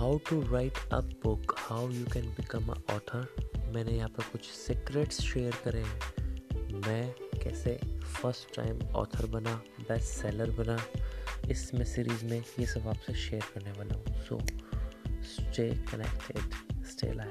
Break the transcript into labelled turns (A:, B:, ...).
A: How to write a book how you can become a author मैंने यहाँ पर कुछ सीक्रेट्स शेयर करे हैं। मैं कैसे फ़र्स्ट टाइम ऑथर बना बेस्ट सेलर बना, इसमें सीरीज़ में ये सब आपसे शेयर करने वाला हूँ। So stay connected stay live